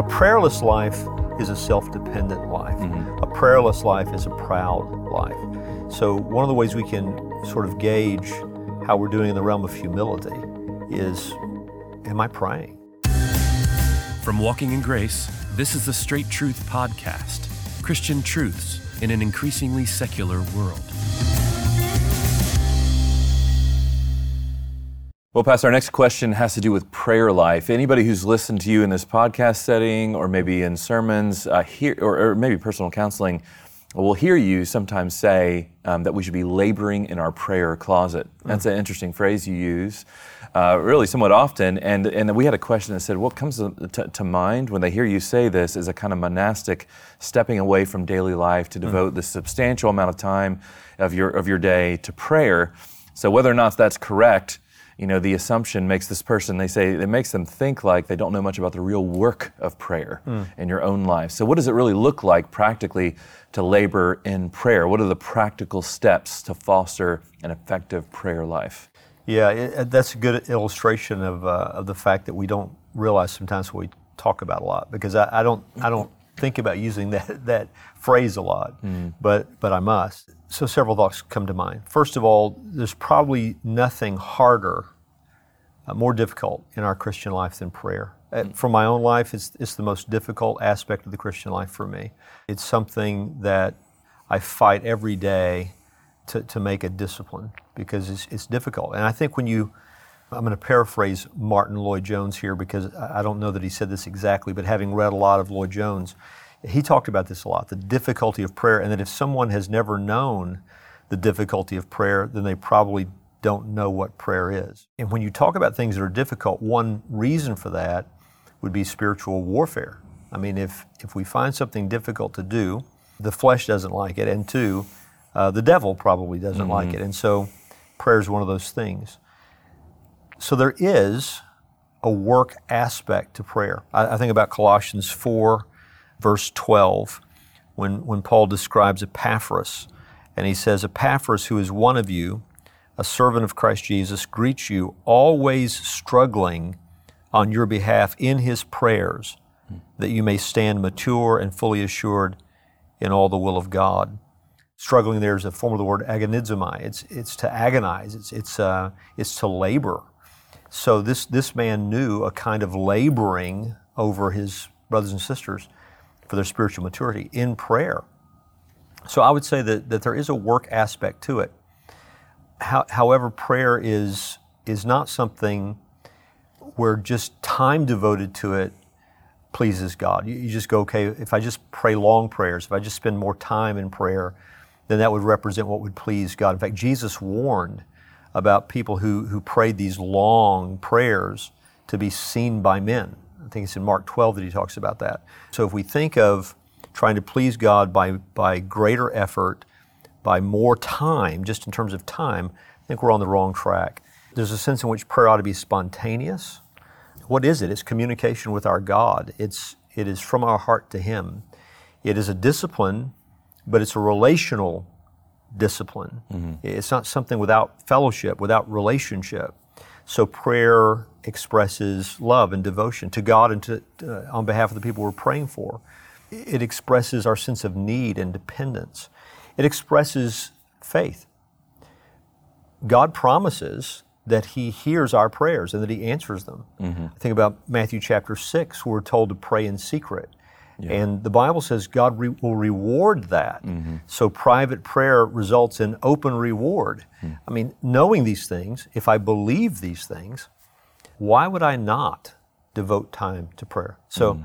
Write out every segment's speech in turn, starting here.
A prayerless life is a self dependent life. Mm-hmm. A prayerless life is a proud life. So, one of the ways we can sort of gauge how we're doing in the realm of humility is Am I praying? From Walking in Grace, this is the Straight Truth Podcast Christian truths in an increasingly secular world. Well, Pastor, our next question has to do with prayer life. Anybody who's listened to you in this podcast setting or maybe in sermons uh, here, or, or, maybe personal counseling will hear you sometimes say um, that we should be laboring in our prayer closet. That's an interesting phrase you use, uh, really somewhat often. And, and we had a question that said, What comes to, to, to, mind when they hear you say this is a kind of monastic stepping away from daily life to devote mm. this substantial amount of time of your, of your day to prayer. So, whether or not that's correct, you know, the assumption makes this person, they say, it makes them think like they don't know much about the real work of prayer mm. in your own life. So, what does it really look like practically to labor in prayer? What are the practical steps to foster an effective prayer life? Yeah, it, that's a good illustration of, uh, of the fact that we don't realize sometimes what we talk about a lot because I, I don't, I don't think about using that, that phrase a lot, mm. but, but I must. So, several thoughts come to mind. First of all, there's probably nothing harder, uh, more difficult in our Christian life than prayer. Uh, mm. For my own life, it's, it's the most difficult aspect of the Christian life for me. It's something that I fight every day to, to make a discipline because it's, it's difficult. And I think when you, I'm going to paraphrase Martyn Lloyd-Jones here because I don't know that he said this exactly, but having read a lot of Lloyd Jones, he talked about this a lot the difficulty of prayer, and that if someone has never known the difficulty of prayer, then they probably don't know what prayer is. And when you talk about things that are difficult, one reason for that would be spiritual warfare. I mean, if, if we find something difficult to do, the flesh doesn't like it, and two, uh, the devil probably doesn't mm-hmm. like it. And so prayer is one of those things. So there is a work aspect to prayer. I, I think about Colossians 4 verse 12, when, when Paul describes Epaphras. And he says, Epaphras, who is one of you, a servant of Christ Jesus, greets you, always struggling on your behalf in his prayers, that you may stand mature and fully assured in all the will of God. Struggling there is a form of the word agonizomai. It's, it's to agonize, it's, it's, uh, it's to labor. So this, this man knew a kind of laboring over his brothers and sisters for their spiritual maturity in prayer. So I would say that, that there is a work aspect to it. How, however, prayer is, is not something where just time devoted to it pleases God. You, you, just go, okay, if I just pray long prayers, if I just spend more time in prayer, then that would represent what would please God. In fact, Jesus warned about people who, who prayed these long prayers to be seen by men. I think it's in Mark 12 that he talks about that. So if we think of trying to please God by, by greater effort, by more time, just in terms of time, I think we're on the wrong track. There's a sense in which prayer ought to be spontaneous. What is it? It's communication with our God. It's, it is from our heart to Him. It is a discipline, but it's a relational discipline. Mm-hmm. It's not something without fellowship, without relationship. So prayer expresses love and devotion to God and to, uh, on behalf of the people we're praying for. It expresses our sense of need and dependence. It expresses faith. God promises that He hears our prayers and that He answers them. Mm-hmm. I think about Matthew chapter 6, we're told to pray in secret. Yeah. And the Bible says God re- will reward that. Mm-hmm. So private prayer results in open reward. Mm. I mean, knowing these things, if I believe these things, why would I not devote time to prayer? So, mm.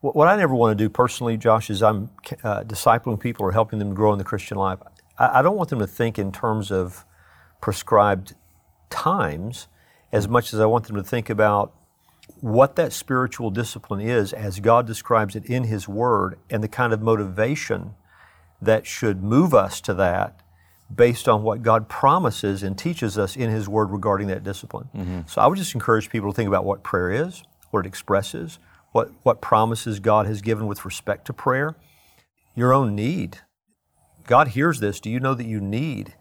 what I never want to do personally, Josh, is I'm uh, discipling people or helping them grow in the Christian life. I, I don't want them to think in terms of prescribed times as much as I want them to think about what that spiritual discipline is as God describes it in His Word and the kind of motivation that should move us to that based on what God promises and teaches us in His Word regarding that discipline. Mm-hmm. So I would just encourage people to think about what prayer is, what it expresses, what, what promises God has given with respect to prayer, your own need. God hears this. Do you know that you need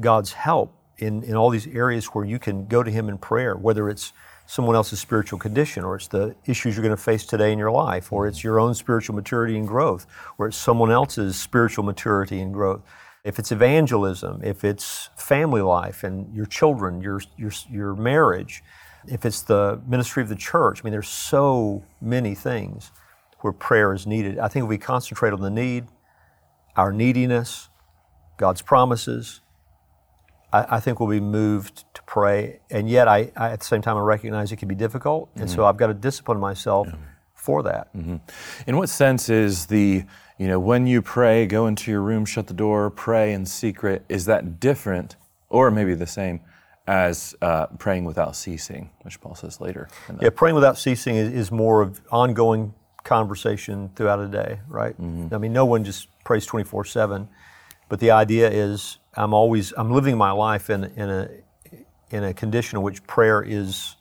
God's help in, in all these areas where you can go to Him in prayer, whether it's someone else's spiritual condition, or it's the issues you're going to face today in your life, or it's your own spiritual maturity and growth, or it's someone else's spiritual maturity and growth. If it's evangelism, if it's family life and your children, your, your, your marriage, if it's the ministry of the church, I mean, there's so many things where prayer is needed. I think if we concentrate on the need, our neediness, God's promises, I, I think we'll be moved to pray. And yet, I, I, at the same time, I recognize it can be difficult. And mm-hmm. so I've got to discipline myself yeah. for that. Mm-hmm. In what sense is the, you know, when you pray, go into your room, shut the door, pray in secret, is that different or maybe the same? as uh, praying without ceasing, which Paul says later. Yeah, praying without ceasing is, is, more of ongoing conversation throughout a day, right? Mm-hmm. I mean, no one just prays 24 7, but the idea is I'm always I'm living my life in in a in a condition in which prayer is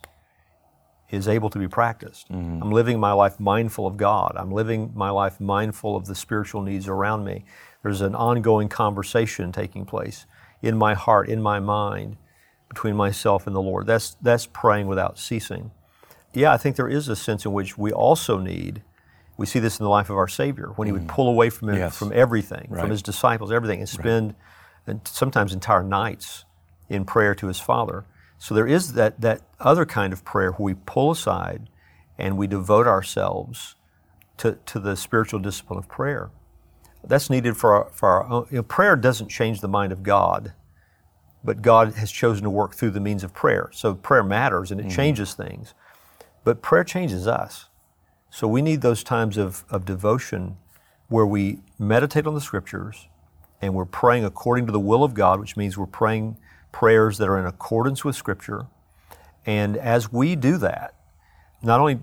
is able to be practiced. Mm-hmm. I'm living my life mindful of God. I'm living my life mindful of the spiritual needs around me. There's an ongoing conversation taking place in my heart, in my mind, between myself and the Lord. That's that's praying without ceasing. Yeah, I think there is a sense in which we also need. We see this in the life of our Savior when He would mm-hmm. pull away from yes. from everything, right. from His disciples, everything, and spend. Right and sometimes entire nights in prayer to his Father. So there is that, that other kind of prayer where we pull aside and we devote ourselves to, to the spiritual discipline of prayer. That's needed for our, for our own. You know, prayer doesn't change the mind of God, but God has chosen to work through the means of prayer. So prayer matters and it mm-hmm. changes things, but prayer changes us. So we need those times of, of devotion where we meditate on the scriptures, and we're praying according to the will of God, which means we're praying prayers that are in accordance with Scripture. And as we do that, not only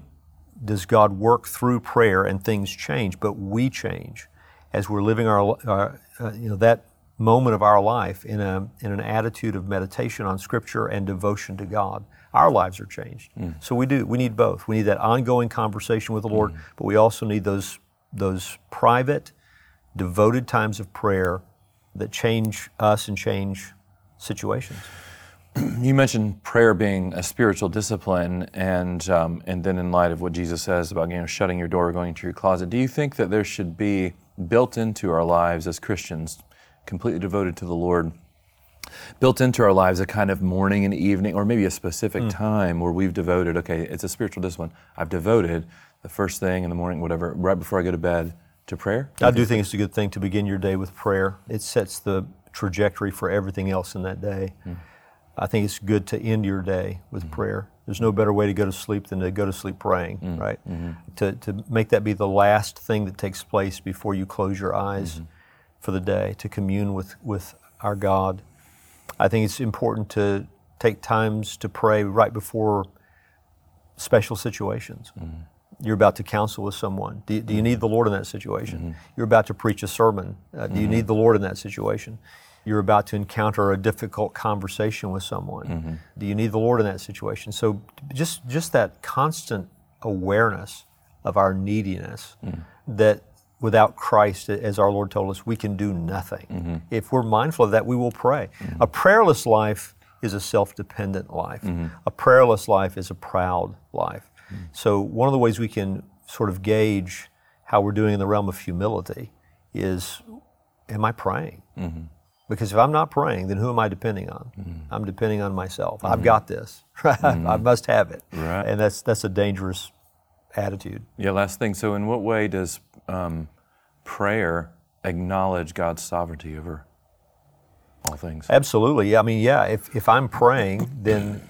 does God work through prayer and things change, but we change as we're living our, our uh, you know, that moment of our life in, a, in an attitude of meditation on Scripture and devotion to God. Our lives are changed. Mm. So we do. We need both. We need that ongoing conversation with the Lord, mm. but we also need those those private, devoted times of prayer that change us and change situations. You mentioned prayer being a spiritual discipline, and um, and then in light of what Jesus says about you know shutting your door, going into your closet, do you think that there should be built into our lives as Christians, completely devoted to the Lord, built into our lives a kind of morning and evening, or maybe a specific mm. time where we've devoted? Okay, it's a spiritual discipline. I've devoted the first thing in the morning, whatever, right before I go to bed to prayer? I do think it's a good thing to begin your day with prayer. It sets the trajectory for everything else in that day. Mm. I think it's good to end your day with mm prayer. There's no better way to go to sleep than to go to sleep praying, mm right? Mm-hmm. To, to make that be the last thing that takes place before you close your eyes mm-hmm. for the day, to commune with, with our God. I think it's important to take times to pray right before special situations. Mm-hmm you're about to counsel with someone. Do, do you need the Lord in that situation? Mm-hmm. You're about to preach a sermon. Uh, do mm-hmm. you need the Lord in that situation? You're about to encounter a difficult conversation with someone. Mm-hmm. Do you need the Lord in that situation? So just just that constant awareness of our neediness mm. that without Christ, as our Lord told us, we can do nothing. Mm-hmm. If we're mindful of that, we will pray. Mm-hmm. A prayerless life is a self dependent life. Mm-hmm. A prayerless life is a proud life. So, one of the ways we can sort of gauge how we're doing in the realm of humility is Am I praying? Mm-hmm. Because if I'm not praying, then who am I depending on? Mm-hmm. I'm depending on myself. I've mm-hmm. got this. Mm-hmm. I must have it. Right. And that's, that's a dangerous attitude. Yeah, last thing. So, in what way does um, prayer acknowledge God's sovereignty over all things? Absolutely. I mean, yeah, if, if I'm praying, then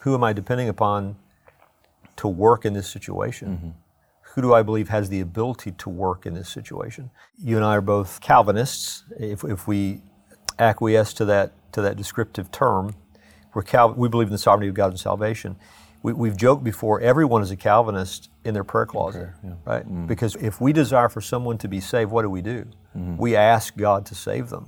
who am I depending upon to work in this situation? Mm-hmm. Who do I believe has the ability to work in this situation? You and I are both Calvinists. If, if we acquiesce to that to that descriptive term, we're Cal- we believe in the sovereignty of God and salvation. We, have joked before. Everyone is a Calvinist in their prayer closet, prayer, yeah. right? Mm-hmm. Because if we desire for someone to be saved, what do we do? Mm-hmm. We ask God to save them.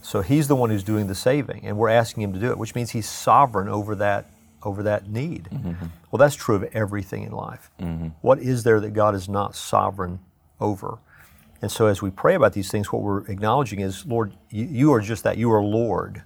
So He's the one who's doing the saving, and we're asking Him to do it, which means He's sovereign over that over that need. Mm-hmm. Well, that's true of everything in life. Mm-hmm. What is there that God is not sovereign over? And so, as we pray about these things, what we're acknowledging is, Lord, you, you are just that. You are Lord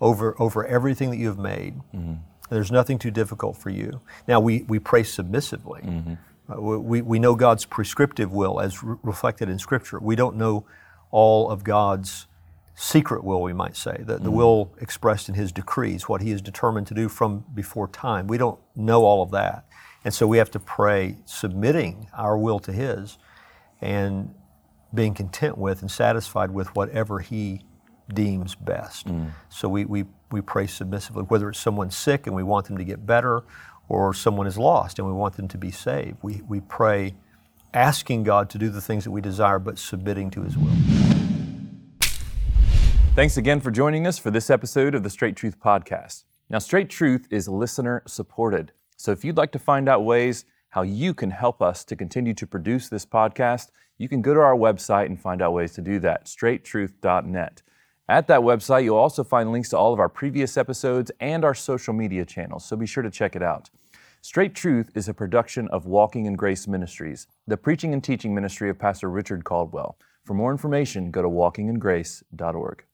over over everything that you have made. Mm-hmm. There's nothing too difficult for you. Now, we, we pray submissively. Mm-hmm. Uh, we, we know God's prescriptive will as re- reflected in Scripture. We don't know all of God's secret will, we might say, the, the mm-hmm. will expressed in His decrees, what He is determined to do from before time. We don't know all of that. And so we have to pray submitting our will to His and being content with and satisfied with whatever He deems best. Mm. So we, we, we pray submissively, whether it's someone sick and we want them to get better, or someone is lost and we want them to be saved. We, we pray asking God to do the things that we desire, but submitting to His will. Thanks again for joining us for this episode of the Straight Truth Podcast. Now, Straight Truth is listener supported. So if you'd like to find out ways how you can help us to continue to produce this podcast, you can go to our website and find out ways to do that, straighttruth.net. At that website, you'll also find links to all of our previous episodes and our social media channels, so be sure to check it out. Straight Truth is a production of Walking in Grace Ministries, the preaching and teaching ministry of Pastor Richard Caldwell. For more information, go to walkingingrace.org.